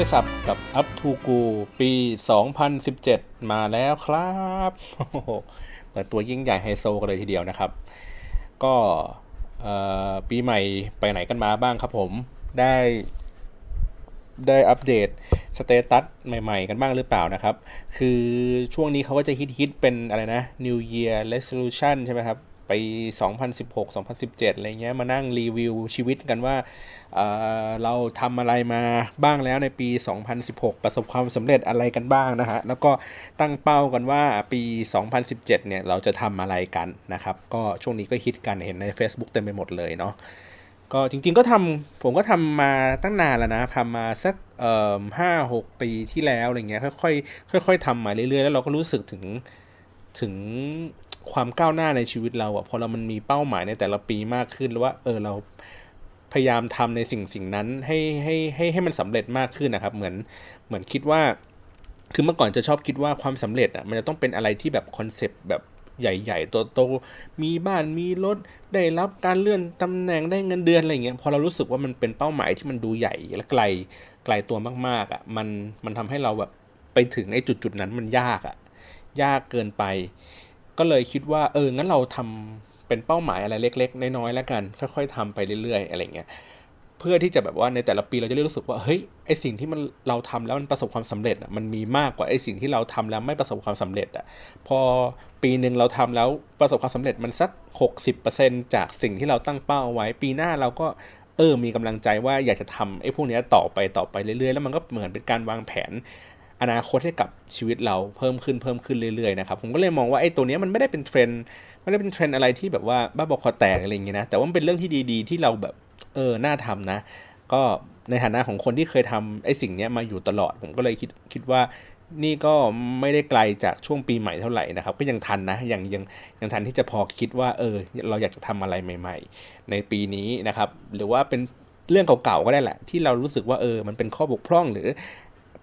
ได้สับกับ Up to Go ปี 2017 มาแล้วครับเปิดตัวยิ่งใหญ่ไฮโซกันเลยทีเดียวนะครับ ก็ปีใหม่ไปไหนกันมาบ้างครับผมได้ได้อัปเดต status ใหม่ๆ กันบ้างหรือเปล่านะครับ คือช่วงนี้เขาก็จะฮิตๆเป็นอะไรนะ New Year Resolution ใช่ไหมครับ ไป 2016 2017 อะไรเงี้ยมานั่งรีวิวชีวิตกันว่าเเราทำอะไรมาบ้างแล้วในปี 2016 ประสบความสำเร็จอะไรกันบ้างนะฮะ แล้วก็ตั้งเป้ากันว่าปี 2017 เนี่ย เราจะทำอะไรกันนะครับ ก็ช่วงนี้ก็ฮิตกันเห็นใน Facebook เต็มไปหมดเลยเนาะก็จริงๆก็ทำผมก็ทำมาตั้งนานแล้วนะทำมาสักเอ่อห้าหกปีที่แล้วอะไรเงี้ยค่อยๆค่อยๆทำมาเรื่อยๆ แล้วเราก็รู้สึกถึงถึง ความก้าวหน้าในชีวิตเราอะพอเรามันมีเป้าหมายในแต่ละปีมากขึ้นแล้วว่า เออเราพยายามทำในสิ่งสิ่งนั้นให้ให้ให้ให้มันสำเร็จมากขึ้นนะครับ เหมือนเหมือนคิดว่า คือเมื่อก่อนจะชอบคิดว่าความสำเร็จอะมันจะต้องเป็นอะไรที่แบบคอนเซปต์แบบใหญ่ๆโตๆมีบ้าน มีรถ ได้รับการเลื่อนตำแหน่ง ได้เงินเดือนอะไรเงี้ย พอเรารู้สึกว่ามันเป็นเป้าหมายที่มันดูใหญ่และไกล ไกลตัวมากๆอะ มัน มันทำให้เราแบบไปถึงไอ้จุดๆนั้นมันยากอะ ยากเกินไป ก็เลยคิดว่าเอองั้นเราทำเป็นเป้าหมายอะไรเล็ก ๆ น้อยๆแล้วกัน ค่อยๆทำไปเรื่อยๆ อะไรเงี้ยเพื่อที่จะแบบว่าในแต่ละปีเราจะรู้สึกว่าเฮ้ยไอสิ่งที่มันเราทำแล้วมันประสบความสำเร็จอะมันมีมากกว่าไอสิ่งที่เราทำแล้วไม่ประสบความสำเร็จอะพอปีหนึ่งเราทำแล้วประสบความสำเร็จมันสัก 60%จากสิ่งที่เราตั้งเป้าไว้ ปีหน้าเราก็เออมีกำลังใจว่าอยากจะทำไอ้พวกนี้ต่อไปต่อไปเรื่อยๆ แล้วมันก็เหมือนเป็นการวางแผน อนาคตให้กับชีวิตเราเพิ่มขึ้นเพิ่มขึ้นเรื่อยๆนะครับผมก็เลยมองว่าไอ้ตัวนี้มันไม่ได้เป็นเทรนด์ไม่ได้เป็นเทรนด์อะไรที่แบบว่าบ้าบอคอแตกอะไรอย่างเงี้ยนะแต่ว่ามันเป็นเรื่องที่ดีๆ ที่เราแบบเออน่าทำนะ ก็ในฐานะของคนที่เคยทำไอ้สิ่งนี้มาอยู่ตลอด ผมก็เลยคิดคิดว่านี่ก็ไม่ได้ไกลจากช่วงปีใหม่เท่าไหร่นะครับ ก็ยังทันนะยังยังยังทันที่จะพอคิดว่าเออ เราอยากจะทำอะไรใหม่ ๆ ในปีนี้นะครับ หรือว่าเป็นเรื่องเก่าๆก็ได้แหละ ที่เรารู้สึกว่าเออมันเป็นข้อบกพร่องหรือ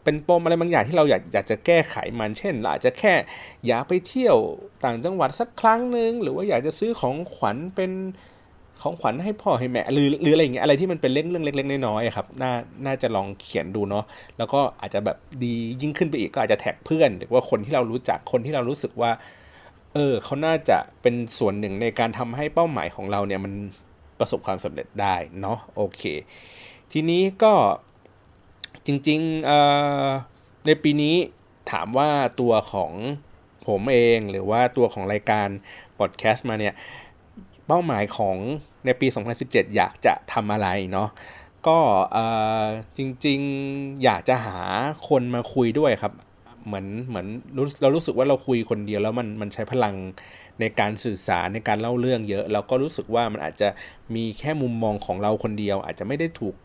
เป็นปมอะไรบางอย่างที่เราอยากอยากจะแก้ไขมัน เช่นเราอาจจะแค่อยากไปเที่ยวต่างจังหวัดสักครั้งหนึ่งหรือว่าอยากจะซื้อของขวัญเป็นของขวัญให้พ่อให้แม่หรือหรืออะไรอย่างเงี้ยอะไรที่มันเป็นเรื่องเรื่องเล็กๆน้อยๆครับน่าน่าจะลองเขียนดูเนาะแล้วก็อาจจะแบบดียิ่งขึ้นไปอีกก็อาจจะแท็กเพื่อน หรือว่าคนที่เรารู้จักคนที่เรารู้สึกว่า เออเขาน่าจะเป็นส่วนหนึ่งในการทำให้เป้าหมายของเราเนี่ยมันประสบความสำเร็จได้เนาะโอเค ทีนี้ก็ จริงๆในปีนี้ถามว่าตัวของผมเองหรือว่าตัวของรายการพอดแคสต์มาเนี่ย เป้าหมายของในปี 2017 อยากจะทำอะไรเนาะก็จริงๆอยากจะหาคนมาคุยด้วยครับ เหมือนเหมือนเรารู้สึกว่าเราคุยคนเดียวแล้วมันมันใช้พลังในการสื่อสารในการเล่าเรื่องเยอะ เราก็รู้สึกว่ามันอาจจะมีแค่มุมมองของเราคนเดียว อาจจะไม่ได้ถูก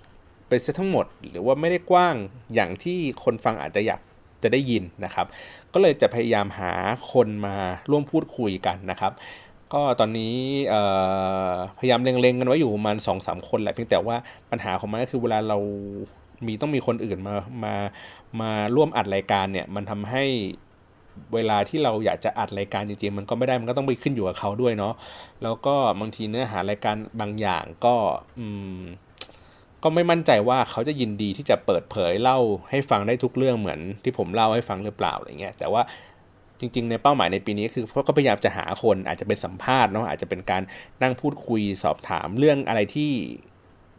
ไปซะทั้งหมด หรือว่าไม่ได้กว้างอย่างที่คนฟังอาจจะอยากจะได้ยินนะครับ ก็เลยจะพยายามหาคนมาร่วมพูดคุยกันนะครับ ก็ตอนนี้พยายามเล็งๆกันไว้อยู่ประมาณสองสามคนแหละเพียงแต่ว่าปัญหาของมันก็คือเวลาเรามีต้องมีคนอื่นมามามาร่วมอัดรายการเนี่ยมันทำให้เวลาที่เราอยากจะอัดรายการจริงๆ มันก็ไม่ได้มันก็ต้องไปขึ้นอยู่กับเขาด้วยเนาะแล้วก็บางทีเนื้อหารายการบางอย่างก็อืม ก็ไม่มั่นใจว่าเขาจะยินดีที่จะเปิดเผยเล่าให้ฟังได้ทุกเรื่องเหมือนที่ผมเล่าให้ฟังหรือเปล่าอะไรเงี้ยแต่ว่าจริงๆ ในเป้าหมายในปีนี้คือพวกก็พยายามจะหาคนอาจจะเป็นสัมภาษณ์เนาะอาจจะเป็นการนั่งพูดคุยสอบถามเรื่องอะไรที่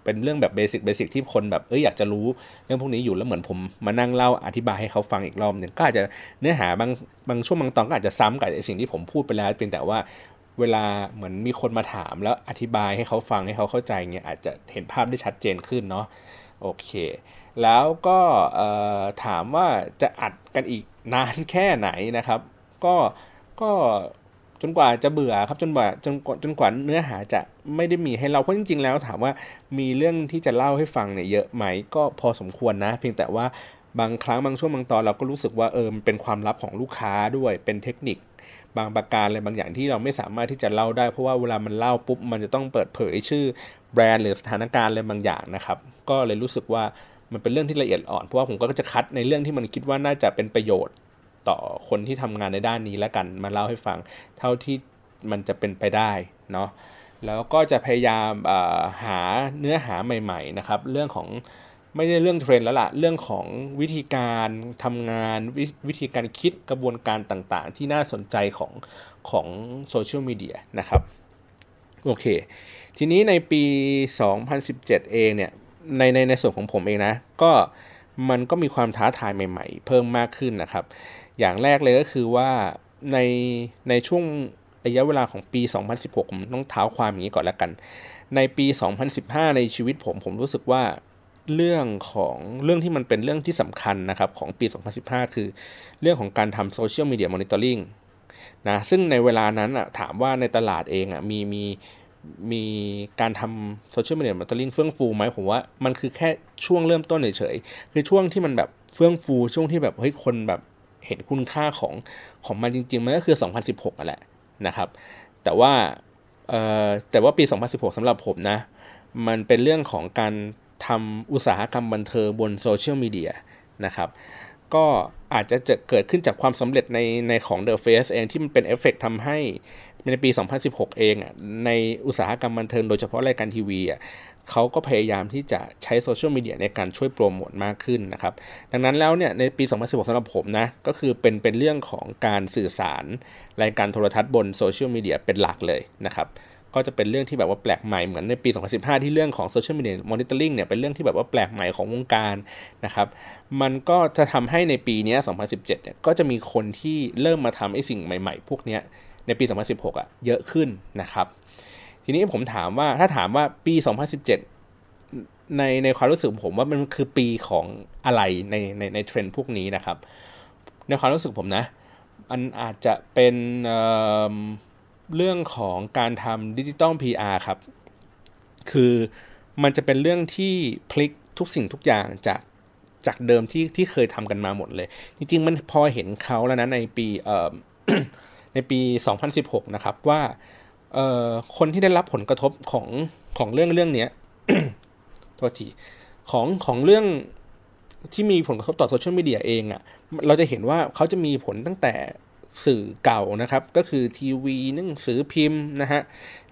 เป็นเรื่องแบบเบสิกเบสิกที่คนแบบเอออยากจะรู้เรื่องพวกนี้อยู่แล้วเหมือนผมมานั่งเล่าอธิบายให้เขาฟังอีกรอบหนึ่งก็อาจจะเนื้อหาบางบางช่วงบางตอนก็อาจจะซ้ำกับสิ่งที่ผมพูดไปแล้วเพียงแต่ว่า เวลาเหมือนมีคนมาถามแล้วอธิบายให้เขาฟังให้เขาเข้าใจเงี้ยอาจจะเห็นภาพได้ชัดเจนขึ้นเนาะโอเค แล้วก็ถามว่าจะอัดกันอีกนานแค่ไหนนะครับ ก็ก็จนกว่าจะเบื่อครับจนกว่าจนจนกว่าเนื้อหาจะไม่ได้มีให้เราเพราะจริงๆแล้วถามว่ามีเรื่องที่จะเล่าให้ฟังเนี่ยเยอะไหมก็พอสมควรนะ เพียงแต่ว่าบางครั้งบางช่วงบางตอนเราก็รู้สึกว่าเออมันเป็นความลับของลูกค้าด้วยเป็นเทคนิค บางประการอะไรบางอย่างที่เราไม่สามารถที่จะเล่าได้ เพราะว่าเวลามันเล่าปุ๊บมันจะต้องเปิดเผยชื่อแบรนด์หรือสถานการณ์อะไรบางอย่างนะครับ ก็เลยรู้สึกว่ามันเป็นเรื่องที่ละเอียดอ่อน เพราะว่าผมก็จะคัดในเรื่องที่มันคิดว่าน่าจะเป็นประโยชน์ต่อคนที่ทำงานในด้านนี้แล้วกันมาเล่าให้ฟังเท่าที่มันจะเป็นไปได้เนาะแล้วก็จะพยายามหาเนื้อหาใหม่ ๆ นะครับ เรื่องของ ไม่ได้เรื่องเทรนด์แล้วล่ะ เรื่องของวิธีการทำงานววิธีการคิดกระบวนการต่างๆ ที่น่าสนใจของของโซเชียลมีเดียนะครับ โอเค ทีนี้ในปี 2017 เองเนี่ย ในในในส่วนของผมเองนะ ก็มันก็มีความท้าทายใหม่ๆ เพิ่มมากขึ้นนะครับ อย่างแรกเลยก็คือว่าในในช่วงระยะเวลาของปี 2016 ผมต้องเท้าความอย่างนี้ก่อนแล้วกัน ในปี 2015 ในชีวิตผมผมรู้สึกว่า เรื่องของเรื่องที่มันเป็นเรื่องที่สำคัญนะครับของปี 2015 คือเรื่องของการทำ social media monitoring นะซึ่งในเวลานั้นอะถามว่าในตลาดเองอะมีมีมีการทำ social media monitoring เฟื่องฟูไหมผมว่ามันคือแค่ช่วงเริ่มต้นเฉยๆคือช่วงที่มันแบบเฟื่องฟูช่วงที่แบบเฮ้ยคนแบบเห็นคุณค่าของของมันจริงๆมันก็คือ 2016อะแหละนะครับ แต่ว่าเอ่อแต่ว่าปี 2016สำหรับผมนะ มันเป็นเรื่องของการ ทำอุตสาหกรรมบันเทิงบนโซเชียลมีเดียนะครับก็อาจจะจะเกิดขึ้นจากความสำเร็จในในของ The Face เองที่มันเป็นเอฟเฟกทำให้ในปี 2016 เองอะในอุตสาหกรรมบันเทิงโดยเฉพาะรายการทีวีอะเขาก็พยายามที่จะใช้โซเชียลมีเดียในการช่วยโปรโมทมากขึ้นนะครับ ดังนั้นแล้วเนี่ยในปี 2016สำหรับผมนะ ก็คือเป็นเป็นเรื่องของการสื่อสารรายการโทรทัศน์บนโซเชียลมีเดียเป็นหลักเลยนะครับ ก็จะเป็นเรื่องที่แบบว่าแปลกใหม่เหมือนในปี 2015 ที่เรื่องของ social media monitoring เนี่ยเป็นเรื่องที่แบบว่าแปลกใหม่ของวงการนะครับ มันก็จะทำให้ในปีนี้ 2017 เนี่ยก็จะมีคนที่เริ่มมาทำไอ้สิ่งใหม่ๆ พวกนี้ในปี 2016อะเยอะขึ้นนะครับ ทีนี้ผมถามว่าถ้าถามว่าปี 2017 ในในความรู้สึกผมว่ามันคือปีของอะไรในในในเทรนด์พวกนี้นะครับ ในความรู้สึกผมนะ มันอาจจะเป็นเรื่องของการทำดิจิตอล PR ครับ คือมันจะเป็นเรื่องที่พลิกทุกสิ่งทุกอย่างจากจากเดิมที่ที่เคยทำกันมาหมดเลย จริง ๆ มันพอเห็นเขาแล้วนะในปีในปี 2016 นะครับว่าคนที่ได้รับผลกระทบของของเรื่องเรื่องนี้โทษทีของของเรื่องที่มีผลกระทบต่อโซเชียลมีเดียเองอะ่ะ เราจะเห็นว่าเขาจะมีผลตั้งแต่ สื่อเก่านะครับ ก็คือทีวีหนังสือพิมพ์นะฮะ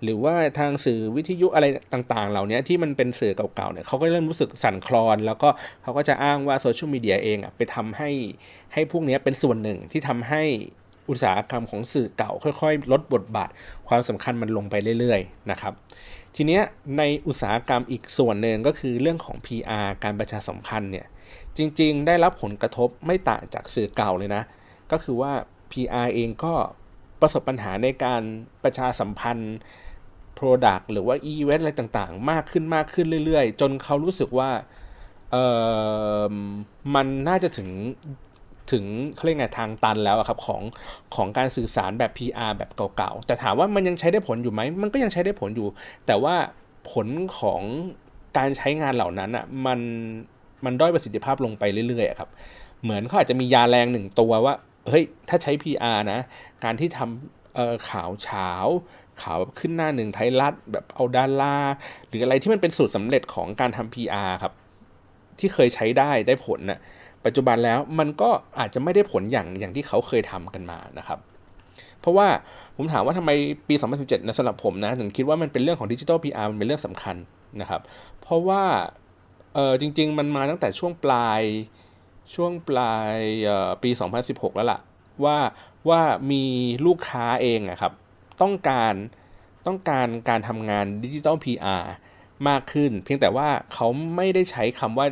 หรือว่าทางสื่อวิทยุอะไรต่างๆ เหล่านี้ที่มันเป็นสื่อเก่าๆเนี่ยเขาก็เริ่มรู้สึกสั่นคลอน แล้วก็เขาก็จะอ้างว่าโซเชียลมีเดียเองอะไปทำให้ให้พวกนี้เป็นส่วนหนึ่งที่ทำให้อุตสาหกรรมของสื่อเก่าค่อยๆ ลดบทบาท ความสำคัญมันลงไปเรื่อยๆนะครับทีเนี้ยในอุตสาหกรรมอีกส่วนหนึ่งก็คือเรื่องของ PR การประชาสัมพันธ์เนี่ยจริงๆ ได้รับผลกระทบไม่ต่างจากสื่อเก่าเลยนะ ก็คือว่า PR เองก็ประสบปัญหาในการประชาสัมพันธ์ Product หรือว่า Event อะไรต่างๆ มากขึ้นมากขึ้นเรื่อยๆ จนเขารู้สึกว่าเออมันน่าจะถึงถึงเขาเรียกไงทางตันแล้วครับของของการสื่อสารแบบ PR แบบเก่าๆ แต่ถามว่ามันยังใช้ได้ผลอยู่ไหม มันก็ยังใช้ได้ผลอยู่ แต่ว่าผลของการใช้งานเหล่านั้นอะมันมันด้อยประสิทธิภาพลงไปเรื่อยๆครับ เหมือนเขาอาจจะมียาแรงหนึ่งตัวว่า เฮ้ยถ้าใช้ PR นะ การที่ทำข่าวเช้าข่าวขึ้นหน้าหนึ่งไทยรัฐแบบเอาดาราหรืออะไรที่มันเป็นสูตรสำเร็จของการทำ PR ครับ ที่เคยใช้ได้ได้ผลนะ่ะปัจจุบันแล้วมันก็อาจจะไม่ได้ผลอย่างอย่างที่เขาเคยทำกันมานะครับเพราะว่าผมถามว่าทำไมปี 2017นะสำหรับผมนะถึงคิดว่ามันเป็นเรื่องของดิจิทัล PR มันเป็นเรื่องสำคัญนะครับ เพราะว่าเออจริง ๆ มันมาตั้งแต่ช่วงปลาย ช่วงปลายปี 2016 แล้วล่ะว่าว่ามีลูกค้าเองอะครับ ต้องการต้องการการทำงานดิจิทัล PR มากขึ้น เพียงแต่ว่าเขาไม่ได้ใช้คำว่า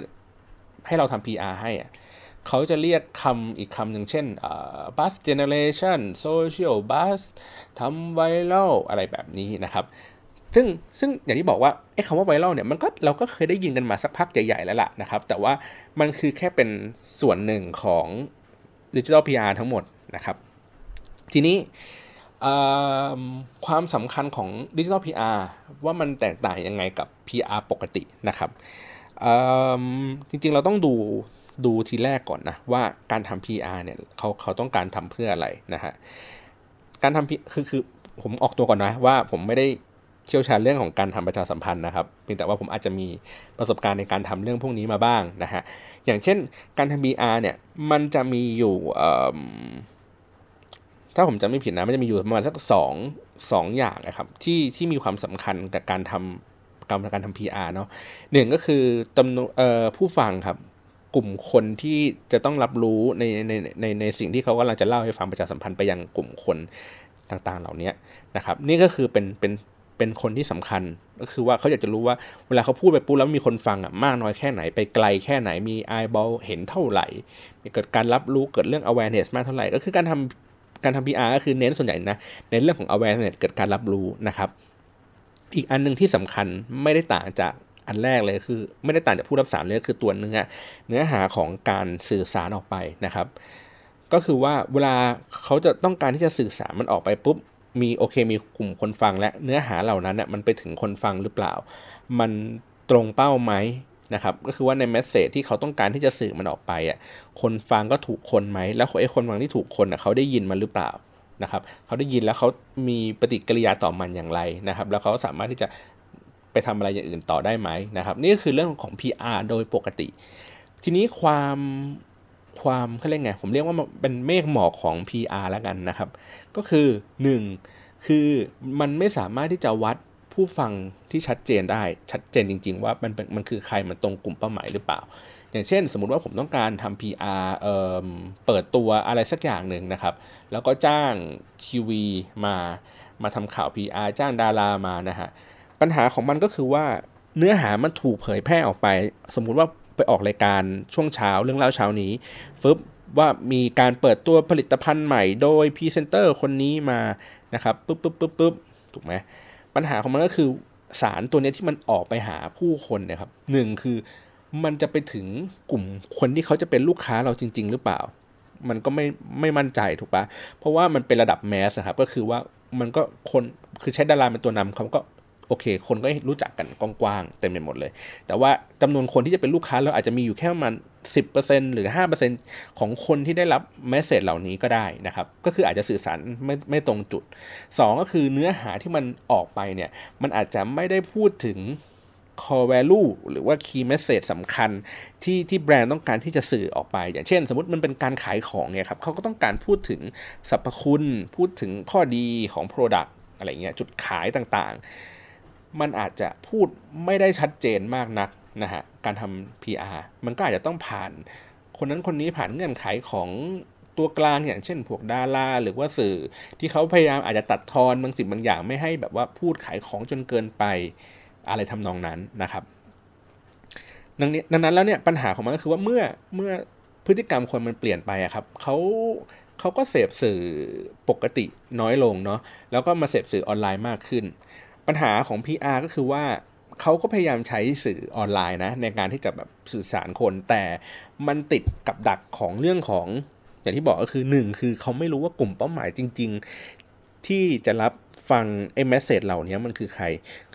ให้เราทำ PR ให้อะเขาจะเรียกคำอีกคำหนึ่งเช่น buzz generation social buzz ทำไวรัลอะไรแบบนี้นะครับ ซึ่งซึ่งอย่างที่บอกว่าไอ้คำว่าไวรัลเนี่ยมันก็เราก็เคยได้ยินกันมาสักพักใหญ่ๆแล้วล่ะนะครับ แต่ว่ามันคือแค่เป็นส่วนหนึ่งของดิจิทัล PR ทั้งหมดนะครับ ทีนี้ความสำคัญของดิจิทัล PR ว่ามันแตกต่างยังไงกับ PR ปกตินะครับจริงๆเราต้องดูดูทีแรกก่อนนะว่าการทำ PR เนี่ยเขาเขาต้องการทำเพื่ออะไรนะฮะการทำคือคือผมออกตัวก่อนนะว่าผมไม่ได้ เชี่ยวชาญเรื่องของการทำประชาสัมพันธ์นะครับเพียงแต่ว่าผมอาจจะมีประสบการณ์ในการทำเรื่องพวกนี้มาบ้างนะฮะอย่างเช่นการทำ PR เนี่ยมันจะมีอยู่ถ้าผมจำไม่ผิดนะมันจะมีอยู่ประมาณสักสองสองอย่างนะครับที่ที่มีความสำคัญกับการทำกรรการทำ PR เนาะหนึ่งก็คือจำนวนผู้ฟังครับกลุ่มคนที่จะต้องรับรู้ในในในในสิ่งที่เขากำลังจะเล่าให้ฟังประชาสัมพันธ์ไปยังกลุ่มคนต่างๆ เหล่านี้นะครับ นี่ก็คือเป็นเป็น เป็นคนที่สำคัญ ก็คือว่าเขาอยากจะรู้ว่าเวลาเขาพูดไปปุ๊บแล้วมีคนฟังอะมากน้อยแค่ไหนไปไกลแค่ไหนมีไอบอลเห็นเท่าไหร่มีเกิดการรับรู้เกิดเรื่อง awareness มากเท่าไหร่ ก็คือการทำการทำ PR ก็คือเน้นส่วนใหญ่นะในเรื่องของ awareness เกิดการรับรู้นะครับอีกอันหนึ่งที่สำคัญไม่ได้ต่างจากอันแรกเลยคือ ไม่ได้ต่างจากผู้รับสารเลยคือตัวเนื้อเนื้อหาของการสื่อสารออกไปนะครับ ก็คือว่าเวลาเขาจะต้องการที่จะสื่อสารมันออกไปปุ๊บ มีโอเคมีกลุ่มคนฟังและเนื้อหาเหล่านั้นเนี่ยมันไปถึงคนฟังหรือเปล่า มันตรงเป้าไหมนะครับก็คือว่าในเมสเซจที่เขาต้องการที่จะสื่อมันออกไปอะคนฟังก็ถูกคนไหมแล้วไอ้คนฟังที่ถูกคนอะเขาได้ยินมันหรือเปล่านะครับเขาได้ยินแล้วเขามีปฏิกิริยาต่อมันอย่างไรนะครับ แล้วเขาสามารถที่จะไปทำอะไรอย่างอื่นต่อได้ไหมนะครับ นี่ก็คือเรื่องของ PR โดยปกติ ทีนี้ความ ความเขาเรียกไง ผมเรียกว่าเป็นเมฆหมอกของ PR แล้วกันนะครับ ก็คือ 1. คือมันไม่สามารถที่จะวัดผู้ฟังที่ชัดเจนได้ ชัดเจนจริง ๆ ว่ามันมันคือใครมันตรงกลุ่มเป้าหมายหรือเปล่า อย่างเช่น สมมติว่าผมต้องการทำ PR เอ่อเปิดตัวอะไรสักอย่างหนึ่งนะครับ แล้วก็จ้างทีวีมามาทำข่าว PR จ้างดารามานะฮะปัญหาของมันก็คือว่าเนื้อหามันถูกเผยแพร่ออกไป สมมุติว่า ไปออกรายการช่วงเช้าเรื่องเล่าเช้านี้ฟึบว่ามีการเปิดตัวผลิตภัณฑ์ใหม่โดยพรีเซนเตอร์คนนี้มานะครับปุ๊บปุ๊บปุ๊บปุ๊บถูกไหมปัญหาของมันก็คือสารตัวนี้ที่มันออกไปหาผู้คนนะครับหนึ่งคือมันจะไปถึงกลุ่มคนที่เขาจะเป็นลูกค้าเราจริง ๆ หรือเปล่า มันก็ไม่ไม่มั่นใจถูกปะเพราะว่ามันเป็นระดับแมสครับก็คือว่ามันก็คนคือใช้ดาราเป็นตัวนำเขาก็ โอเค คนก็รู้จักกันกว้างๆเต็มไปหมดเลย แต่ว่าจำนวนคนที่จะเป็นลูกค้าเราอาจจะมีอยู่แค่ประมาณ10%หรือ 5%ของคนที่ได้รับเมสเซจเหล่านี้ก็ได้นะครับ ก็คืออาจจะสื่อสารไม่ไม่ตรงจุด 2 ก็คือเนื้อหาที่มันออกไปเนี่ย มันอาจจะไม่ได้พูดถึง core value หรือว่า key message สำคัญที่ที่แบรนด์ต้องการที่จะสื่อออกไป อย่างเช่น สมมติมันเป็นการขายของเนี่ยครับเขาก็ต้องการพูดถึงสรรพคุณ พูดถึงข้อดีของ product อะไรเงี้ยจุดขายต่างๆ มันอาจจะพูดไม่ได้ชัดเจนมากนักนะฮะการทำ PR มันก็อาจจะต้องผ่าน คนนั้นคนนี้ผ่านเงื่อนไขของตัวกลางอย่างเช่นพวกดาราหรือว่าสื่อที่เขาพยายามอาจจะตัดทอนบางสิ่งบางอย่างไม่ให้แบบว่าพูดขายของจนเกินไปอะไรทำนองนั้นนะครับ ดังนี้ดังนั้นแล้วเนี่ยปัญหาของมันก็คือว่าเมื่อเมื่อพฤติกรรมคนมันเปลี่ยนไปอะครับเขาเขาก็เสพสื่อปกติน้อยลงเนาะแล้วก็มาเสพสื่อออนไลน์มากขึ้น ปัญหาของ PR ก็คือว่าเขาก็พยายามใช้สื่อออนไลน์นะในการที่จะแบบสื่อสารคน แต่มันติดกับดักของเรื่องของอย่างที่บอกก็คือ 1 คือเขาไม่รู้ว่ากลุ่มเป้าหมายจริง ๆ ที่จะรับฟังไอ้แมสเซจเหล่านี้มันคือใคร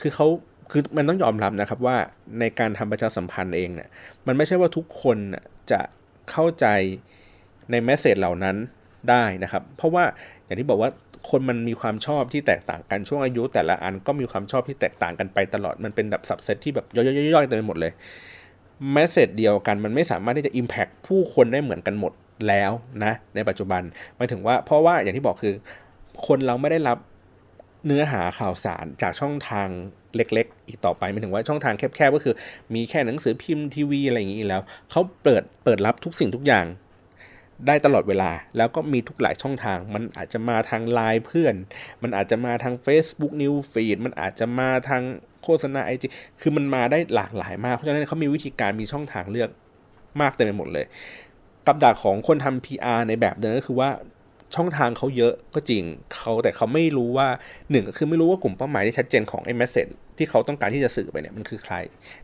คือเขาคือมันต้องยอมรับนะครับว่าในการทำประชาสัมพันธ์เองเนี่ยมันไม่ใช่ว่าทุกคนจะเข้าใจในแมสเซจเหล่านั้นได้นะครับ เพราะว่าอย่างที่บอกว่า คนมันมีความชอบที่แตกต่างกันช่วงอายุ แต่ละอันก็มีความชอบที่แตกต่างกันไปตลอดมันเป็นแบบสับเซตที่แบบย่อยๆๆเต็มไปหมดเลยแมสเซจเดียวกันมันไม่สามารถที่จะ Impact ผู้คนได้เหมือนกันหมดแล้วนะในปัจจุบันหมายถึงว่าเพราะว่าอย่างที่บอกคือ คนเราไม่ได้รับเนื้อหาข่าวสารจากช่องทางเล็ก ๆ อีกต่อไปหมายถึงว่าช่องทางแคบๆก็คือ มีแค่หนังสือพิมพ์ทีวีอะไรอย่างนี้แล้วเขาเปิดเปิดรับทุกสิ่งทุกอย่าง ได้ตลอดเวลา แล้วก็มีทุกหลายช่องทาง มันอาจจะมาทางไลน์เพื่อน มันอาจจะมาทาง Facebook New Feed มันอาจจะมาทางโฆษณาไอจีคือมันมาได้หลากหลายมาก เพราะฉะนั้นเขามีวิธีการมีช่องทางเลือกมากเต็มไปหมดเลย กับดักของคนทำ PR ในแบบเดิมก็คือว่าช่องทางเขาเยอะก็จริงเขาแต่เขาไม่รู้ว่าหนึ่งก็คือไม่รู้ว่ากลุ่มเป้าหมายที่ชัดเจนของไอ้แมสเซจที่เขาต้องการที่จะสื่อไปเนี่ยมันคือใคร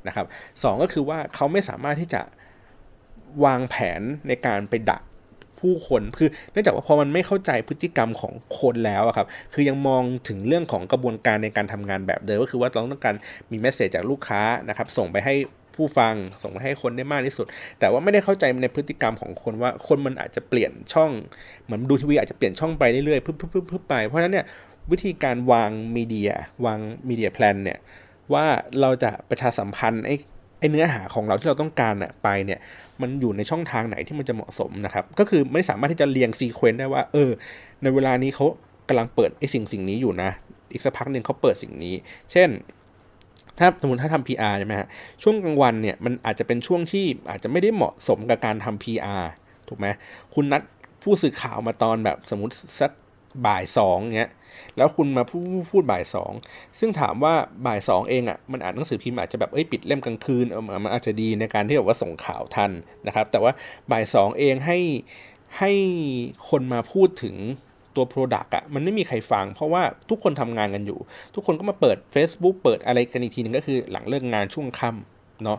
นะครับสก็คือว่าเขาไม่สามารถที่จะวางแผนในการไปดัก ผู้คนคือเนื่องจากว่าพอมันไม่เข้าใจพฤติกรรมของคนแล้วครับคือยังมองถึงเรื่องของกระบวนการในการทำงานแบบเดิมก็คือว่าเราต้องการมีเมสเซจจากลูกค้านะครับส่งไปให้ผู้ฟังส่งไปให้คนได้มากที่สุด แต่ว่าไม่ได้เข้าใจในพฤติกรรมของคนว่าคนมันอาจจะเปลี่ยนช่องเหมือนดูทีวีอาจจะเปลี่ยนช่องไปเรื่อยๆพึ่บๆไป เพราะฉะนั้นเนี่ยวิธีการวาง media วาง media plan เนี่ยว่าเราจะประชาสัมพันธ์ไอ้ไอเนื้อหาของเราที่เราต้องการอะไปเนี่ย มันอยู่ในช่องทางไหนที่มันจะเหมาะสมนะครับ ก็คือไม่สามารถที่จะเรียง sequence ได้ว่า เออ ในเวลานี้เขากำลังเปิดไอสิ่งสิ่งนี้อยู่นะ อีกสักพักหนึ่งเขาเปิดสิ่งนี้ เช่น ถ้าสมมติถ้าทำ PR ใช่ไหมฮะ ช่วงกลางวันเนี่ยมันอาจจะเป็นช่วงที่อาจจะไม่ได้เหมาะสมกับการทำ PR ถูกไหมคุณนัดผู้สื่อข่าวมาตอนแบบสมมติสัก บ่ายสองเงี้ยแล้วคุณมาพูดพูดบ่ายสองซึ่งถามว่าบ่ายสองเองอะ่ะมันอ่านหนังสือพิมพ์อาจจะแบบเอ้ยปิดเล่มกลางคืนมันอาจจะดีในการที่แบบว่าส่งข่าวทันนะครับ แต่ว่าบ่ายสองเองให้ให้คนมาพูดถึงตัว Product อะ่ะมันไม่มีใครฟัง เพราะว่าทุกคนทำงานกันอยู่ ทุกคนก็มาเปิด Facebook เปิดอะไรกันอีกทีนึงก็คือหลังเลิกงานช่วงค่ำเนาะ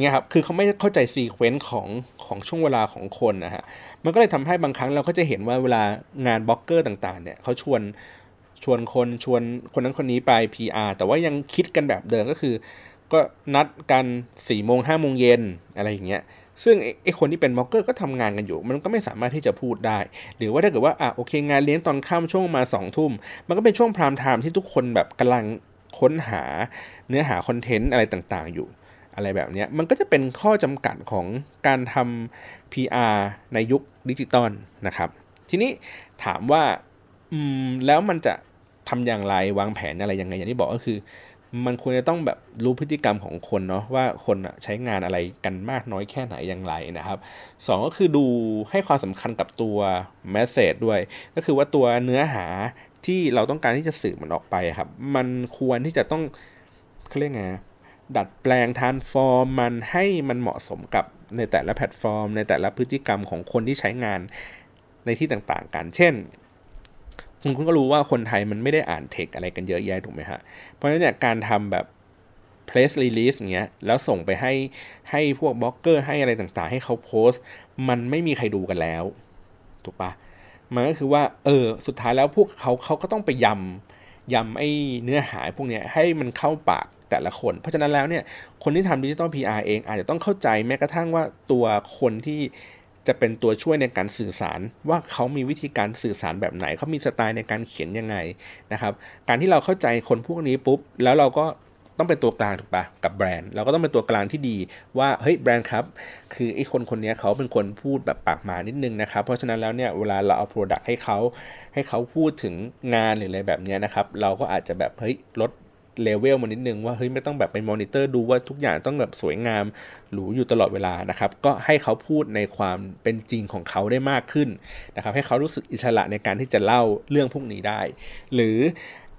เนี่ยครับคือเขาไม่เข้าใจ sequence ของของช่วงเวลาของคนนะฮะมันก็เลยทำให้บางครั้งเราก็จะเห็นว่าเวลางานบล็อกเกอร์ต่างๆเนี่ยเขาชวนชวนคนชวนคนนั้นคนนี้ไป PR แต่ว่ายังคิดกันแบบเดิมก็คือ ก็นัดกันสี่โมงห้าโมงเย็นอะไรอย่างเงี้ยซึ่งไอ้คนที่เป็นบล็อกเกอร์ก็ทำงานกันอยู่ มันก็ไม่สามารถที่จะพูดได้ หรือว่าถ้าเกิดว่าอะโอเคงานเลี้ยงตอนค่ำช่วงมาสองทุ่ม มันก็เป็นช่วง prime time ที่ทุกคนแบบกำลังค้นหาเนื้อหาคอนเทนต์อะไรต่างๆอยู่ อะไรแบบนี้มันก็จะเป็นข้อจำกัดของการทำ PR ในยุคดิจิตอลนะครับ ทีนี้ถามว่าอืมแล้วมันจะทำอย่างไรวางแผนอะไรยังไงอย่างที่บอกก็คือ มันควรจะต้องแบบรู้พฤติกรรมของคนเนาะว่าคนใช้งานอะไรกันมากน้อยแค่ไหนอย่างไรนะครับสองก็คือดูให้ความสำคัญกับตัวแมสเซจด้วย ก็คือว่าตัวเนื้อหาที่เราต้องการที่จะสื่อมันออกไปครับ มันควรที่จะต้องเขาเรียกไง ดัดแปลงทานฟอร์มมันให้มันเหมาะสมกับในแต่ละแพลตฟอร์ม ในแต่ละพฤติกรรมของคนที่ใช้งานในที่ต่างๆ กัน เช่น คุณคุณก็รู้ว่าคนไทยมันไม่ได้อ่านเทคอะไรกันเยอะแยะถูกไหมฮะ เพราะฉะนั้นเนี่ยการทำแบบ press release อย่างเงี้ย แล้วส่งไปให้ให้พวกบล็อกเกอร์ให้อะไรต่างๆ ให้เขาโพสต์ มันไม่มีใครดูกันแล้ว ถูกปะมันก็คือว่า เออ สุดท้ายแล้วพวกเขาเขาก็ต้องไปยำยำไอ้เนื้อหาพวกเนี้ยให้มันเข้าปาก แต่ละคน เพราะฉะนั้นแล้วเนี่ยคนที่ทำดิจิตอล PR เองอาจจะต้องเข้าใจแม้กระทั่งว่าตัวคนที่จะเป็นตัวช่วยในการสื่อสารว่าเขามีวิธีการสื่อสารแบบไหน เขามีสไตล์ในการเขียนยังไงนะครับ การที่เราเข้าใจคนพวกนี้ปุ๊บ แล้วเราก็ต้องเป็นตัวกลางถูกปะกับแบรนด์เราก็ต้องเป็นตัวกลางที่ดีว่าเฮ้ยแบรนด์ครับ คือไอ้คนคนนี้เขาเป็นคนพูดแบบปากหมานิดนึงนะครับ เพราะฉะนั้นแล้วเนี่ยเวลาเราเอา product ให้เขาให้เขาพูดถึงงานหรืออะไรแบบนี้นะครับ เราก็อาจจะแบบเฮ้ยลด เลเวลมานิดนึงว่าเฮ้ยไม่ต้องแบบไปมอนิเตอร์ดูว่าทุกอย่างต้องแบบสวยงามหรูอยู่ตลอดเวลานะครับ ก็ให้เขาพูดในความเป็นจริงของเขาได้มากขึ้นนะครับ ให้เขารู้สึกอิสระในการที่จะเล่าเรื่องพวกนี้ได้ หรือ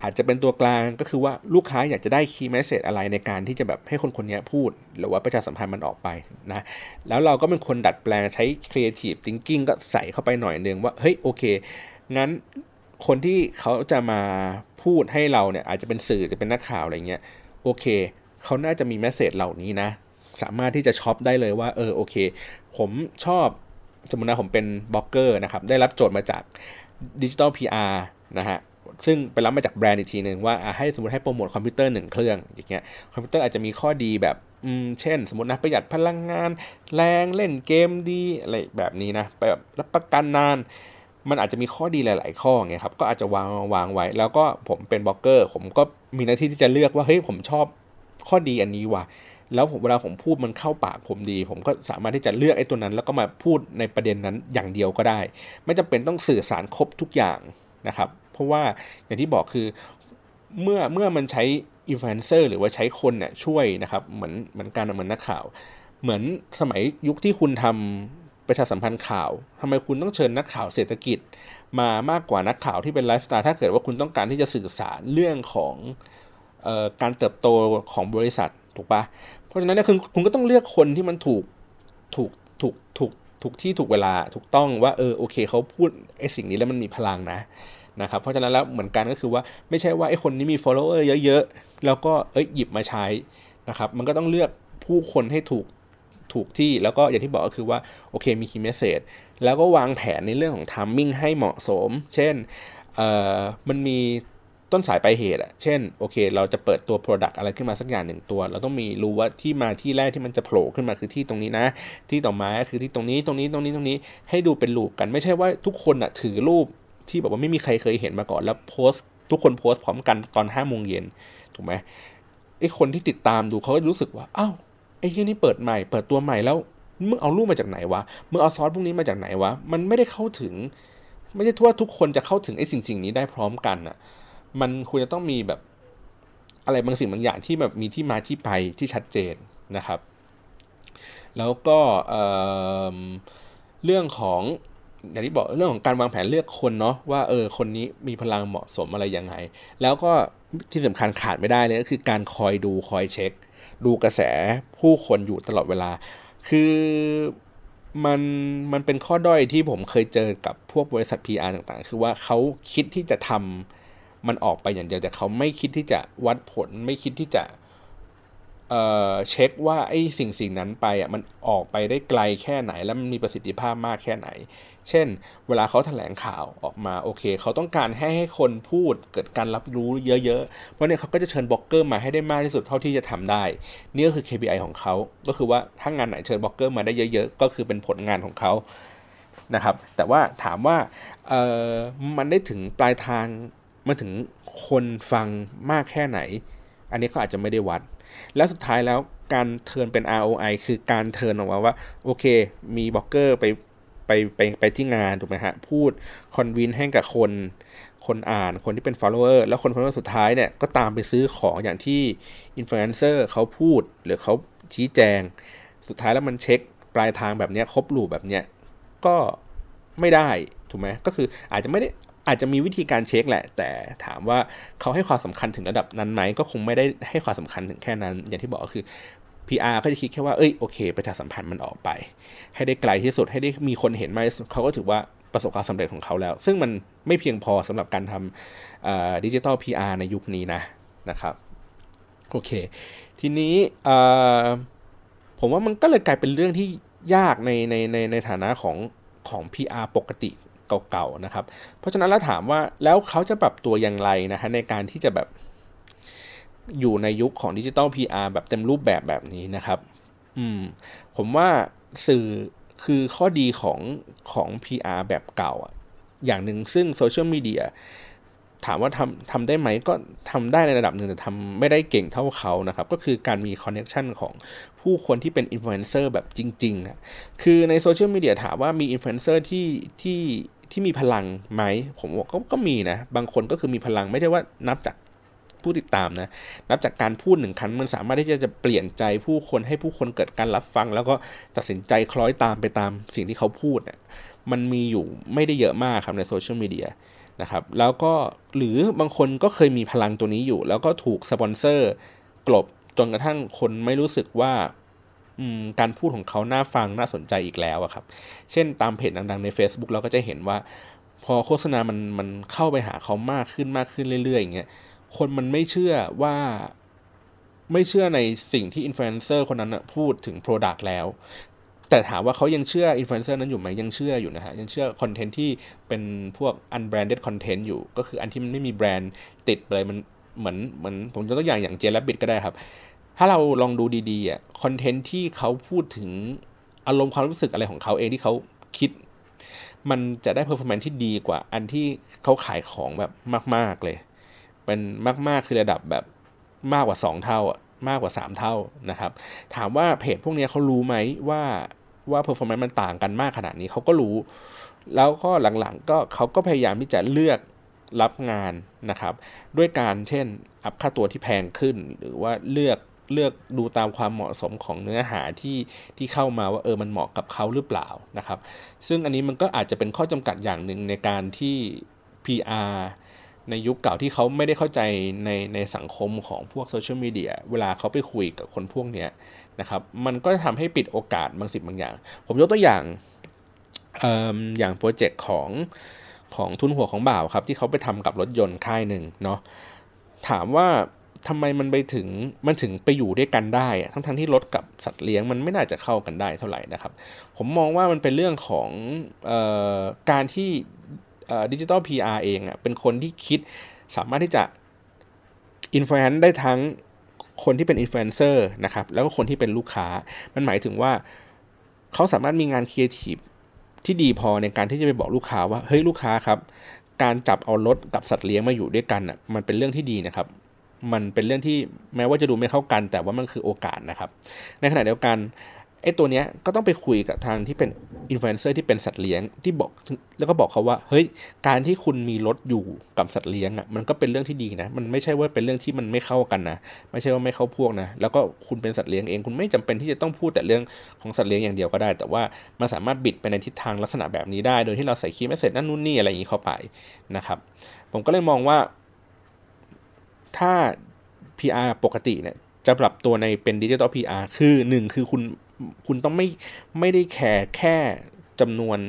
อาจจะเป็นตัวกลางก็คือว่าลูกค้าอยากจะได้ key message อะไรในการที่จะแบบให้คนคนนี้พูด หรือว่าประชาสัมพันธ์มันออกไปนะ แล้วเราก็เป็นคนดัดแปลงใช้ Creative Thinking ก็ใส่เข้าไปหน่อยนึงว่าเฮ้ยโอเค งั้น คนที่เขาจะมาพูดให้เราเนี่ยอาจจะเป็นสื่อจะเป็นนักข่าวอะไรเงี้ยโอเคเขาน่าจะมี message เหล่านี้นะ สามารถที่จะช็อปได้เลยว่าเออโอเค ผมชอบสมมตินะผมเป็นบล็อกเกอร์นะครับได้รับโจทย์มาจากดิจิตอล PR นะฮะซึ่งไปรับมาจากแบรนด์อีกทีหนึ่งว่าให้สมมติให้โปรโมทคอมพิวเตอร์หนึ่งเครื่องอย่างเงี้ยคอมพิวเตอร์อาจจะมีข้อดีแบบอืมเช่น สมมตินะประหยัดพลังงาน แรงเล่นเกมดีอะไรแบบนี้นะไปแบบรับประกันนาน มันอาจจะมีข้อดีหลาย ๆ ข้อไงครับก็อาจจะวางวางไว้ แล้วก็ผมเป็นบล็อกเกอร์ ผมก็มีหน้าที่ที่จะเลือกว่าเฮ้ยผมชอบข้อดีอันนี้ว่ะแล้วผมเวลาผมพูดมันเข้าปากผมดี ผมก็สามารถที่จะเลือกไอ้ตัวนั้น แล้วก็มาพูดในประเด็นนั้นอย่างเดียวก็ได้ ไม่จำเป็นต้องสื่อสารครบทุกอย่างนะครับ เพราะว่าอย่างที่บอกคือเมื่อเมื่อมันใช้อินฟลูเอนเซอร์หรือว่าใช้คนเนี่ยช่วยนะครับเหมือนเหมือนการเหมือนนักข่าว เหมือนสมัยยุคที่คุณทำ ประชาสัมพันธ์ข่าวทำไมคุณต้องเชิญนักข่าวเศรษฐกิจ มามากกว่านักข่าวที่เป็นไลฟ์สไตล์ถ้าเกิดว่าคุณต้องการที่จะสื่อสารเรื่องของออการเติบโตของบริษัทถูกปะเพราะฉะนั้นเนี่ยคุณคุณก็ต้องเลือกคนที่มันถูกถูกถูกถูกถูกที่ถูกเวลาถูกต้องว่าเออโอเคเขาพูดไอ้สิ่งนี้แล้วมันมีพลังนะนะครับเพราะฉะนั้นแล้วเหมือนกันก็คือว่าไม่ใช่ว่าไอ้คนนี้มี follower เยอะๆ แล้วก็เอ้ยหยิบมาใช้นะครับมันก็ต้องเลือกผู้คนให้ถูก ถูกที่แล้วก็อย่างที่บอกก็คือว่าโอเคมี key message แล้วก็วางแผนในเรื่องของ timing ให้เหมาะสม เช่นมันมีต้นสายปลายเหตุอะเช่นโอเค เราจะเปิดตัว Product อะไรขึ้นมาสักอย่างหนึ่งตัว เราต้องมีรู้ว่าที่มาที่แรกที่มันจะโผล่ขึ้นมาคือที่ตรงนี้นะ ที่ต่อมาคือที่ตรงนี้ตรงนี้ตรงนี้ตรงนี้ให้ดูเป็นรูปกันไม่ใช่ว่าทุกคนอะถือรูปที่แบบว่าไม่มีใครเคยเห็นมาก่อนแล้วโพสทุกคนโพสพร้อมกันตอนห้าโมงเย็นถูกไหมไอ้คนที่ติดตามดูเขาก็รู้สึกว่าอ้าว ไอ้ที่นี่เปิดใหม่ เปิดตัวใหม่แล้วมึงเอารูปมาจากไหนวะมึงเอาซอสพวกนี้มาจากไหนวะ มันไม่ได้เข้าถึง ไม่ใช่ทั่วทุกคนจะเข้าถึงไอ้สิ่งสิ่งนี้ได้พร้อมกันอะ่ะ มันควรจะต้องมีแบบอะไรบางสิ่งบางอย่างที่แบบมีที่มาที่ไปที่ชัดเจนนะครับ แล้วก็เรื่องของอย่างที่บอกเรื่องของการวางแผนเลือกคนเนาะว่าเออคนนี้มีพลังเหมาะสมอะไรยังไง แล้วก็ที่สำคัญขาดไม่ได้เลยก็คือการคอยดูคอยเช็ค ดูกระแสผู้คนอยู่ตลอดเวลา คือมันมันเป็นข้อด้อยที่ผมเคยเจอกับพวกบริษัท PR ต่างๆ คือว่าเขาคิดที่จะทำมันออกไปอย่างเดียวแต่เขาไม่คิดที่จะวัดผล ไม่คิดที่จะเอ่อเช็คว่าไอ้สิ่งสิ่งนั้นไปอะมันออกไปได้ไกลแค่ไหน แล้วมันมีประสิทธิภาพมากแค่ไหน เช่น เวลาเขาแถลงข่าวออกมาโอเค เขาต้องการให้ให้คนพูดเกิดการรับรู้เยอะๆ เพราะเนี่ยเขาก็จะเชิญบล็อกเกอร์มาให้ได้มากที่สุดเท่าที่จะทำได้ นี่ก็คือ KPI ของเขา ก็คือว่าถ้างานไหนเชิญบล็อกเกอร์มาได้เยอะๆ ก็คือเป็นผลงานของเขานะครับแต่ว่าถามว่าเออมันได้ถึงปลายทางมาถึงคนฟังมากแค่ไหน อันนี้ก็อาจจะไม่ได้วัด แล้วสุดท้ายแล้วการ turn เป็น ROI คือการ turn ออกมาว่า โอเค มีบล็อกเกอร์ไป ไปไปไปที่งานถูกไหมฮะ พูดคอนวินให้กับคนคนอ่านคนที่เป็น follower แล้วคน follower สุดท้ายเนี่ย ก็ตามไปซื้อของอย่างที่อินฟลูเอนเซอร์เขาพูดหรือเขาชี้แจง สุดท้ายแล้วมันเช็คปลายทางแบบนี้ครบลูปแบบเนี้ยก็ไม่ได้ถูกไหมก็คืออาจจะไม่ได้อาจจะมีวิธีการเช็คแหละ แต่ถามว่าเขาให้ความสำคัญถึงระดับนั้นไหมก็คงไม่ได้ให้ความสำคัญถึงแค่นั้น อย่างที่บอกก็คือ PR ก็จะคิดแค่ว่า เอ้ย โอเค ประชาสัมพันธ์มันออกไป ให้ได้ไกลที่สุด ให้ได้มีคนเห็นมากเขาก็ถือว่าประสบความสำเร็จของเขาแล้ว ซึ่งมันไม่เพียงพอสำหรับการทำดิจิทัล PR ในยุคนี้นะ นะครับ โอเค ทีนี้ผมว่ามันก็เลยกลายเป็นเรื่องที่ยากในในในในฐานะของของ PR ปกติเก่าๆนะครับ เพราะฉะนั้นเราถามว่าแล้วเขาจะปรับตัวอย่างไรนะฮะในการที่จะแบบ อยู่ในยุคของดิจิตอล PR แบบเต็มรูปแบบแบบนี้นะครับ อืม ผมว่าสื่อคือข้อดีของของ PR แบบเก่าอะอย่างหนึ่งซึ่งโซเชียลมีเดียถามว่าทำทำได้ไหมก็ทำได้ในระดับหนึ่งแต่ทำไม่ได้เก่งเท่าเขานะครับ ก็คือการมี connection ของผู้คนที่เป็นอินฟลูเอนเซอร์แบบจริงๆอะคือในโซเชียลมีเดียถามว่ามีอินฟลูเอนเซอร์ที่ที่ที่มีพลังไหม ผมว่าก็ก็มีนะ บางคนก็คือมีพลังไม่ใช่ว่านับจาก ผู้ติดตามนะ นับจากการพูดหนึ่งครั้งมันสามารถที่จะจะเปลี่ยนใจผู้คนให้ผู้คนเกิดการรับฟัง แล้วก็ตัดสินใจคล้อยตามไปตามสิ่งที่เขาพูดเนี่ยมันมีอยู่ไม่ได้เยอะมากครับในโซเชียลมีเดียนะครับแล้วก็หรือบางคนก็เคยมีพลังตัวนี้อยู่ แล้วก็ถูกสปอนเซอร์กลบจนกระทั่งคนไม่รู้สึกว่าการพูดของเขาน่าฟังน่าสนใจอีกแล้วอะครับ เช่นตามเพจดังๆใน Facebook เราก็จะเห็นว่า พอโฆษณามันมันเข้าไปหาเขามากขึ้นมากขึ้นเรื่อยๆอย่างเงี้ย คนมันไม่เชื่อว่าไม่เชื่อในสิ่งที่อินฟลูเอนเซอร์คนนั้นพูดถึง Product แล้ว แต่ถามว่าเขายังเชื่ออินฟลูเอนเซอร์นั้นอยู่ไหมยังเชื่ออยู่นะฮะ ยังเชื่อคอนเทนต์ที่เป็นพวก unbranded content อยู่ ก็คืออันที่มันไม่มีแบรนด์ติดอะไรมันเหมือนเหมือนผมจะตัวอย่างอย่างเจลบิดก็ได้ครับ ถ้าเราลองดูดีๆอะคอนเทนต์ที่เขาพูดถึงอารมณ์ความรู้สึกอะไรของเขาเองที่เขาคิด มันจะได้ performance ที่ดีกว่าอันที่เขาขายของแบบมาก ๆเลย เป็นมาก ๆ คือระดับแบบมากกว่า 2 เท่าอะมากกว่า 3 เท่านะครับ ถามว่าเพจพวกนี้เขารู้ไหมว่าว่า performance มันต่างกันมากขนาดนี้เขาก็รู้ แล้วก็หลังๆก็เขาก็พยายามที่จะเลือกรับงานนะครับ ด้วยการเช่น up ค่าตัวที่แพงขึ้น หรือว่าเลือกเลือกดูตามความเหมาะสมของเนื้อหาที่ที่เข้ามาว่าเออมันเหมาะกับเขาหรือเปล่านะครับ ซึ่งอันนี้มันก็อาจจะเป็นข้อจำกัดอย่างหนึ่งในการที่ PR ในยุคเก่าที่เขาไม่ได้เข้าใจในในสังคมของพวกโซเชียลมีเดียเวลาเขาไปคุยกับคนพวกนี้นะครับ มันก็ทำให้ปิดโอกาสบางสิ่งบางอย่าง ผมยกตัวอย่างออย่างโปรเจกต์ของของทุนหัวของบ่าวครับ ที่เขาไปทำกับรถยนต์ค่ายหนึ่งเนาะถามว่าทำไมมันไปถึงมันถึงไปอยู่ด้วยกันได้ ทั้งทั้งที่รถกับสัตว์เลี้ยงมันไม่น่าจะเข้ากันได้เท่าไหร่นะครับ ผมมองว่ามันเป็นเรื่องของออการที่ digital PR เองอะเป็นคนที่คิดสามารถที่จะ influence ได้ทั้งคนที่เป็นอินฟลูเอนเซอร์นะครับแล้วก็คนที่เป็นลูกค้า มันหมายถึงว่าเขาสามารถมีงานครีเอทีฟที่ดีพอในการที่จะไปบอกลูกค้าว่าเฮ้ยลูกค้าครับ การจับเอารถกับสัตว์เลี้ยงมาอยู่ด้วยกันอะมันเป็นเรื่องที่ดีนะครับมันเป็นเรื่องที่แม้ว่าจะดูไม่เข้ากัน แต่ว่ามันคือโอกาสนะครับ ในขณะเดียวกัน ไอ้ตัวเนี้ยก็ต้องไปคุยกับทางที่เป็นอินฟลูเอนเซอร์ที่เป็นสัตว์เลี้ยงที่บอกแล้วก็บอกเขาว่าเฮ้ยการที่คุณมีรถอยู่กับสัตว์เลี้ยงอะมันก็เป็นเรื่องที่ดีนะ มันไม่ใช่ว่าเป็นเรื่องที่มันไม่เข้ากันนะไม่ใช่ว่าไม่เข้าพวกนะแล้วก็คุณเป็นสัตว์เลี้ยงเองคุณไม่จำเป็นที่จะต้องพูดแต่เรื่องของสัตว์เลี้ยงอย่างเดียวก็ได้ แต่ว่ามันสามารถบิดไปในทิศทางลักษณะแบบนี้ได้ โดยที่เราใส่ key message นั่นนู่นนี่อะไรอย่างนี้เข้าไปนะครับ ผมก็เลยมองว่า ถ้า PR ปกติเนี่ยจะปรับตัวในเป็นดิจิตอล PR คือหนึ่งคือคุณ คุณต้องไม่ไม่ได้แคร์แค่จำนวน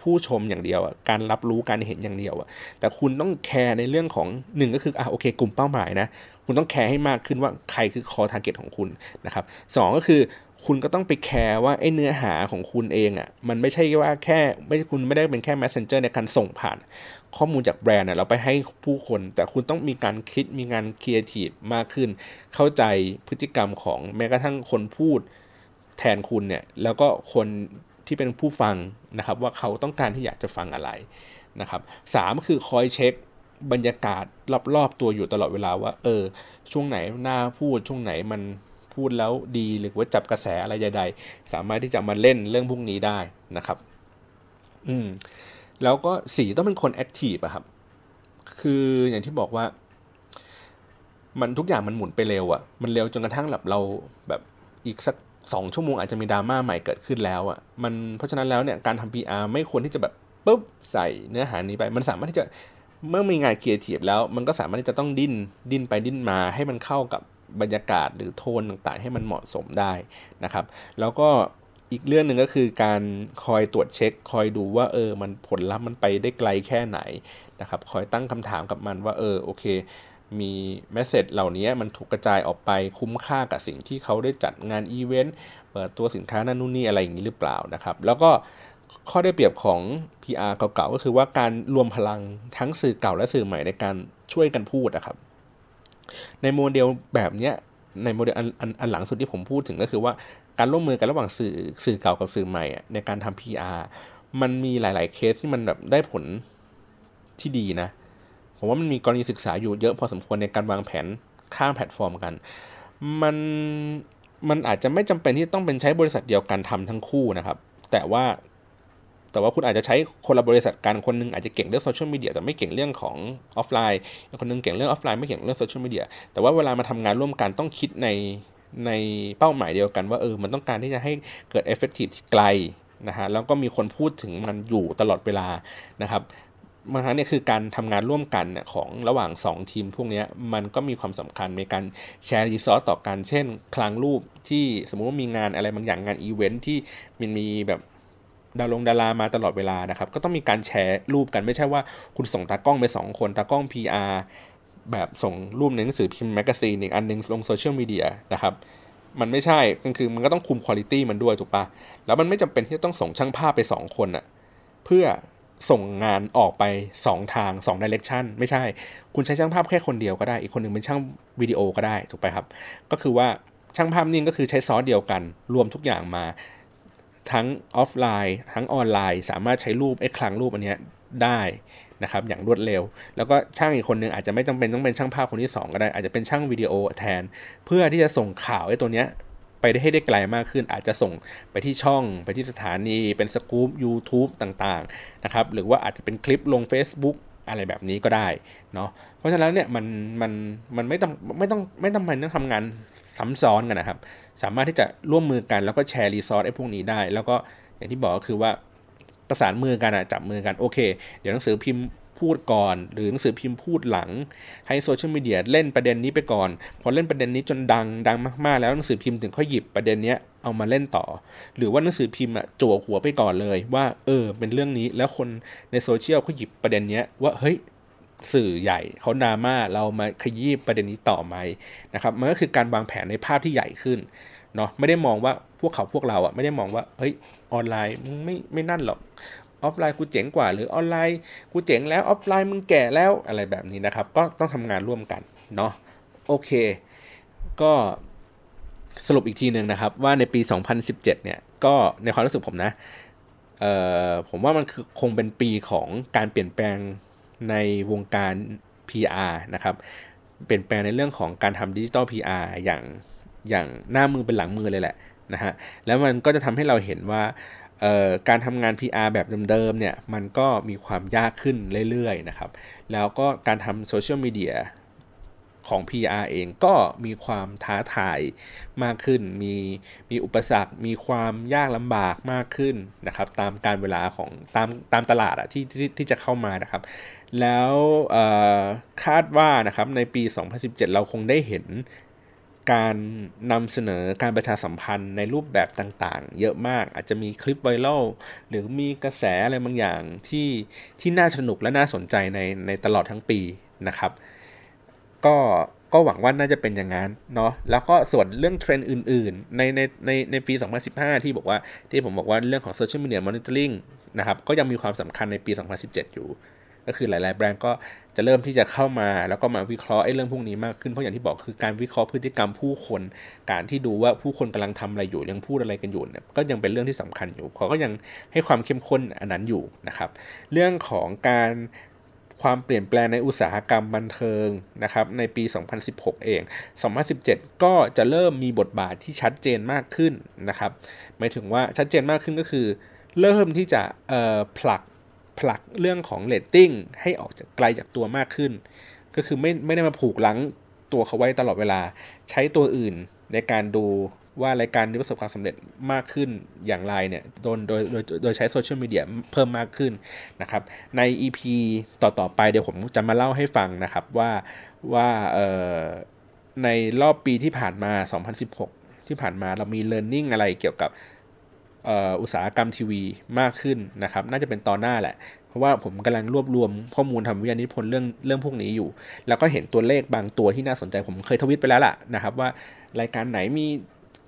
ผู้ชมอย่างเดียวการรับรู้การเห็นอย่างเดียวอะแต่คุณต้องแคร์ในเรื่องของหนึ่งก็คืออะโอเค กลุ่มเป้าหมายนะ คุณต้องแคร์ให้มากขึ้นว่าใครคือ core target ของคุณนะครับสองก็คือคุณก็ต้องไปแคร์ว่าไอ้เนื้อหาของคุณเองอะ่ะมันไม่ใช่ว่าแค่ไม่คุณไม่ได้เป็นแค่ messenger ในการส่งผ่าน ข้อมูลจากแบรนด์เราไปให้ผู้คน แต่คุณต้องมีการคิดมีงานครีเอทีฟมากขึ้น เข้าใจพฤติกรรมของแม้กระทั่งคนพูด แทนคุณเนี่ยแล้วก็คนที่เป็นผู้ฟังนะครับ ว่าเขาต้องการที่อยากจะฟังอะไรนะครับสามคือคอยเช็คบรรยากาศรอบๆตัวอยู่ตลอดเวลาว่า เออ ช่วงไหนหน่าพูดช่วงไหนมันพูดแล้วดีหรือว่าจับกระแสอะไรใดๆสามารถที่จะมาเล่นเรื่องพวกนี้ได้นะครับ อืมแล้วก็สีต้องเป็นคนแอคทีฟอะครับ คืออย่างที่บอกว่า มันทุกอย่างมันหมุนไปเร็วอะมันเร็วจนกระทั่งแบบเราแบบอีกสัก สองชั่วโมงอาจจะมีดราม่าใหม่เกิดขึ้นแล้วอะมันเพราะฉะนั้นแล้วเนี่ยการทำ PR ไม่ควรที่จะแบบปุ๊บใส่เนื้อหานี้ไป มันสามารถที่จะเมื่อมีงานครีเอทีฟแล้วมันก็สามารถที่จะต้องดิ้นดิ้นไปดิ้นมาให้มันเข้ากับบรรยากาศหรือโทนต่างๆ ให้มันเหมาะสมได้นะครับ แล้วก็อีกเรื่องหนึ่งก็คือการคอยตรวจเช็ค คอยดูว่าเออมันผลลัพธ์มันไปได้ไกลแค่ไหนนะครับ คอยตั้งคำถามกับมันว่าเออโอเค มี message เหล่านี้มันถูกกระจายออกไปคุ้มค่ากับสิ่งที่เขาได้จัดงานอีเวนต์เปิดตัวสินค้านั่นนู่นนี่อะไรอย่างนี้หรือเปล่านะครับ แล้วก็ข้อได้เปรียบของ PR เก่าๆก็คือว่าการรวมพลังทั้งสื่อเก่าและสื่อใหม่ในการช่วยกันพูดนะครับ ในโมเดลแบบนี้ในโมเดลอันอันอันหลังสุดที่ผมพูดถึงก็คือว่าการร่วมมือกันระหว่างสื่อสื่อเก่ากับสื่อใหม่ในการทำ PR มันมีหลาย ๆ เคสที่มันแบบได้ผลที่ดีนะ ผมว่ามันมีกรณีศึกษาอยู่เยอะพอสมควรในการวางแผนข้ามแพลตฟอร์มกัน มันมันอาจจะไม่จำเป็นที่ต้องเป็นใช้บริษัทเดียวกันทำทั้งคู่นะครับ แต่ว่าแต่ว่าคุณอาจจะใช้คนละบริษัทกันคนนึงอาจจะเก่งเรื่องโซเชียลมีเดียแต่ไม่เก่งเรื่องของออฟไลน์คนนึงเก่งเรื่องออฟไลน์ไม่เก่งเรื่องโซเชียลมีเดียแต่ว่าเวลามาทำงานร่วมกันต้องคิดในในเป้าหมายเดียวกันว่าเออมันต้องการที่จะให้เกิด effective ที่ไกลนะฮะแล้วก็มีคนพูดถึงมันอยู่ตลอดเวลานะครับ บางครั้งเนี่ยคือการทำงานร่วมกันของระหว่าง 2 ทีมพวกนี้มันก็มีความสำคัญในการแชร์ resource ต่อกัน เช่น คลังรูปที่สมมุติว่ามีงานอะไรบางอย่างงานอีเวนท์ที่มันมีแบบดารงดารามาตลอดเวลานะครับ ก็ต้องมีการแชร์รูปกันไม่ใช่ว่าคุณส่งตากล้องไป 2 คนตากล้อง PR แบบส่งรูปในหนังสือพิมพ์ magazine อีกอันนึงลงโซเชียลมีเดียนะครับมันไม่ใช่ก็คือมันก็ต้องคุมคุณภาพมันด้วยถูกปะแล้วมันไม่จำเป็นที่จะต้องส่งช่างภาพไป 2 คนอะเพื่อ ส่งงานออกไป 2 ทาง2ดิเรกชันไม่ใช่ คุณใช้ช่างภาพแค่คนเดียวก็ได้ อีกคนหนึ่งเป็นช่างวิดีโอก็ได้ถูกไปครับ ก็คือว่าช่างภาพนี่ก็คือใช้ซอสเดียวกัน รวมทุกอย่างมา ทั้งออฟไลน์ ทั้งออนไลน์ สามารถใช้รูปไอ้คลังรูปอันนี้ได้นะครับอย่างรวดเร็ว แล้วก็ช่างอีกคนนึงอาจจะไม่จำเป็นต้องเป็นช่างภาพคนที่ 2 ก็ได้อาจจะเป็นช่างวิดีโอแทน เพื่อที่จะส่งข่าวไอ้ตัวเนี้ย ไปได้ให้ได้ไกลมากขึ้น อาจจะส่งไปที่ช่องไปที่สถานี เป็นสกู๊ป YouTube ต่างๆนะครับหรือว่าอาจจะเป็นคลิปลง Facebook อะไรแบบนี้ก็ได้เนาะเพราะฉะนั้นเนี่ยมันมันมันไม่ต้องไม่ต้องไม่ต้องมันต้องทำงานซ้ำซ้อนกันนะครับ สามารถที่จะร่วมมือกันแล้วก็แชร์รีซอสไอ้พวกนี้ได้ แล้วก็อย่างที่บอกก็คือว่าประสานมือกันอะจับมือกันโอเค เดี๋ยวหนังสือพิมพ์ พูดก่อน หรือหนังสือพิมพ์พูดหลัง ให้โซเชียลมีเดียเล่นประเด็นนี้ไปก่อน พอเล่นประเด็นนี้จนดังดังมากๆ แล้วหนังสือพิมพ์ถึงค่อยหยิบประเด็นนี้เอามาเล่นต่อ หรือว่าหนังสือพิมพ์อะจั่วหัวไปก่อนเลย ว่าเออเป็นเรื่องนี้แล้วคนในโซเชียลเขาหยิบประเด็นนี้ว่าเฮ้ยสื่อใหญ่เขาดราม่าเรามาขยี้ประเด็นนี้ต่อไหมนะครับมันก็คือการวางแผนในภาพที่ใหญ่ขึ้นเนาะไม่ได้มองว่าพวกเขาพวกเราอะไม่ได้มองว่าเฮ้ยออนไลน์ไม่ไม่นั่นหรอก ออฟไลน์กูเจ๋งกว่า หรือออนไลน์กูเจ๋งแล้วออฟไลน์มึงแก่แล้วอะไรแบบนี้นะครับ ก็ต้องทำงานร่วมกันเนาะโอเค ก็สรุปอีกทีหนึ่งนะครับ ว่าในปี 2017 เนี่ยก็ในความรู้สึกผมนะเอ่อผมว่ามันคือคงเป็นปีของการเปลี่ยนแปลงในวงการ PR นะครับ เปลี่ยนแปลงในเรื่องของการทำดิจิตอล PR อย่างอย่างหน้ามือเป็นหลังมือเลยแหละนะฮะแล้วมันก็จะทำให้เราเห็นว่า การทำงาน PR แบบเดิมๆเนี่ยมันก็มีความยากขึ้นเรื่อยๆนะครับ แล้วก็การทำโซเชียลมีเดียของ PR เองก็มีความท้าทายมากขึ้น มีมีอุปสรรค มีความยากลำบากมากขึ้นนะครับ ตามการเวลาของตามตามตลาดอะที่ที่ที่จะเข้ามานะครับ แล้วคาดว่านะครับในปี 2017 เราคงได้เห็น การนำเสนอการประชาสัมพันธ์ในรูปแบบต่างๆ เยอะมากอาจจะมีคลิปไวรัลหรือมีกระแสอะไรบางอย่างที่ที่น่าสนุกและน่าสนใจในในตลอดทั้งปีนะครับ ก็ก็หวังว่าน่าจะเป็นอย่างนั้นเนาะแล้วก็ส่วนเรื่องเทรนด์อื่นๆ ในในในในปี 2015 ที่บอกว่าที่ผมบอกว่าเรื่องของโซเชียลมีเดีย monitoring นะครับก็ยังมีความสำคัญในปี 2017 อยู่ ก็คือหลาย ๆ แบรนด์ก็จะเริ่มที่จะเข้ามา แล้วก็มาวิเคราะห์ไอ้เรื่องพวกนี้มากขึ้นเพราะอย่างที่บอกคือการวิเคราะห์พฤติกรรมผู้คน การที่ดูว่าผู้คนกำลังทำอะไรอยู่ยังพูดอะไรกันอยู่เนี่ยก็ยังเป็นเรื่องที่สำคัญอยู่เขาก็ยังให้ความเข้มข้นอันนั้นอยู่นะครับเรื่องของการความเปลี่ยนแปลงในอุตสาหกรรมบันเทิงนะครับในปี 2016 เอง 2017 ก็จะเริ่มมีบทบาทที่ชัดเจนมากขึ้นนะครับหมายถึงว่าชัดเจนมากขึ้นก็คือ เริ่มที่จะผลัก ผลักเรื่องของเรตติ้งให้ออกจากไกลจากตัวมากขึ้น ก็คือไม่ไม่ได้มาผูกลังตัวเขาไว้ตลอดเวลา ใช้ตัวอื่นในการดูว่ารายการนี้ประสบความสำเร็จมากขึ้นอย่างไรเนี่ยโดยโดยโดยโดยใช้โซเชียลมีเดียเพิ่มมากขึ้นนะครับใน EP ต่อ ๆ ไปเดี๋ยวผมจะมาเล่าให้ฟังนะครับว่าว่าในรอบปีที่ผ่านมา 2016 ที่ผ่านมาเรามี learning อะไรเกี่ยวกับ อุตสาหกรรมทีวีมากขึ้นนะครับ น่าจะเป็นตอนหน้าแหละ เพราะว่าผมกำลังรวบรวมข้อมูลทำวิทยานิพนธ์เรื่องเรื่องพวกนี้อยู่ แล้วก็เห็นตัวเลขบางตัวที่น่าสนใจผมเคยทวิตไปแล้วล่ะนะครับ ว่ารายการไหนมี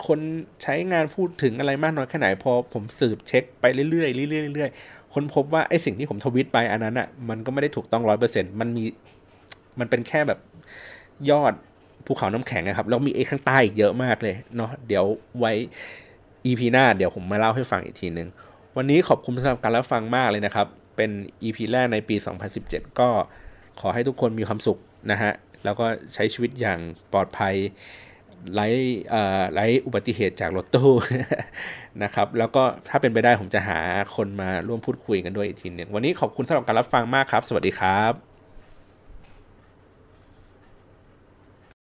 คนใช้งานพูดถึงอะไรมากน้อยแค่ไหนพอผมสืบเช็คไปเรื่อยๆเรื่อยๆเรื่อยๆคนพบว่าไอ้สิ่งที่ผมทวิตไปอันนั้นอะมันก็ไม่ได้ถูกต้องร้อยเปอร์เซ็นต์มันมีมันเป็นแค่แบบยอดภูเขาน้ำแข็งนะครับแล้วมีไอ้ข้างใต้อีกเยอะมากเลยเนาะเดี๋ยวไว้ EP หน้าเดี๋ยวผมมาเล่าให้ฟังอีกทีหนึ่งวันนี้ขอบคุณสำหรับการรับฟังมากเลยนะครับ เป็น EP แรกในปี 2017 ก็ขอให้ทุกคนมีความสุขนะฮะ แล้วก็ใช้ชีวิตอย่างปลอดภัยไร้ไร้อุบัติเหตุจากรถตู้นะครับ แล้วก็ถ้าเป็นไปได้ผมจะหาคนมาร่วมพูดคุยกันด้วยอีกทีหนึ่งวันนี้ขอบคุณสำหรับการรับฟังมากครับ สวัสดีครับ